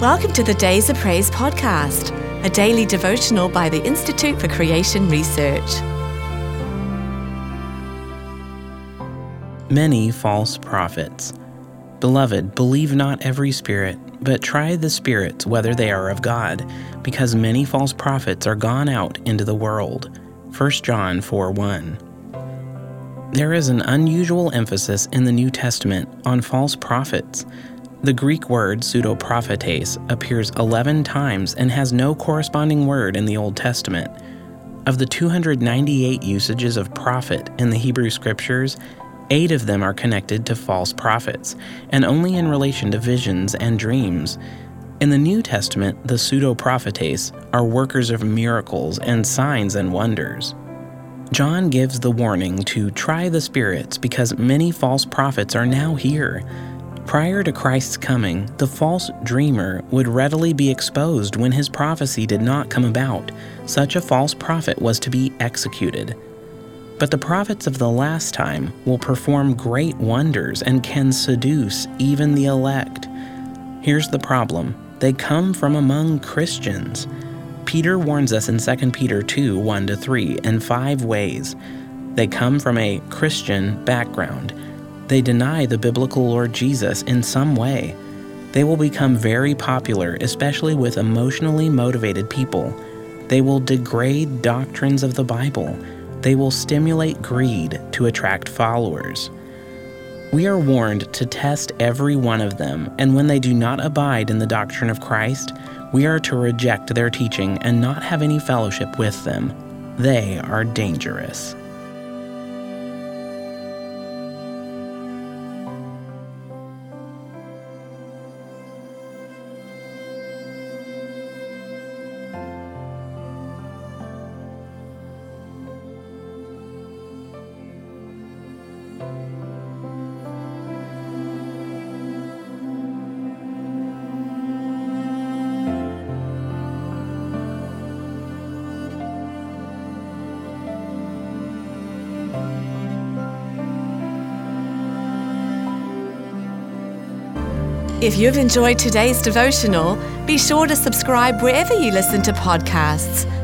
Welcome to the Days of Praise podcast, a daily devotional by the Institute for Creation Research. Many false prophets. Beloved, believe not every spirit, but try the spirits whether they are of God, because many false prophets are gone out into the world. 1 John 4 1. There is an unusual emphasis in the New Testament on false prophets. The Greek word pseudoprophetes appears 11 times and has no corresponding word in the Old Testament. Of the 298 usages of prophet in the Hebrew Scriptures, eight of them are connected to false prophets, and only in relation to visions and dreams. In the New Testament, the pseudoprophetes are workers of miracles and signs and wonders. John gives the warning to try the spirits because many false prophets are now here. Prior to Christ's coming, the false dreamer would readily be exposed when his prophecy did not come about. Such a false prophet was to be executed. But the prophets of the last time will perform great wonders and can seduce even the elect. Here's the problem they come from among Christians. Peter warns us in 2 Peter 2 1 3 in five ways. They come from a Christian background they deny the biblical Lord Jesus in some way, they will become very popular, especially with emotionally motivated people. They will degrade doctrines of the Bible. They will stimulate greed to attract followers. We are warned to test every one of them, and when they do not abide in the doctrine of Christ, we are to reject their teaching and not have any fellowship with them. They are dangerous. If you've enjoyed today's devotional, be sure to subscribe wherever you listen to podcasts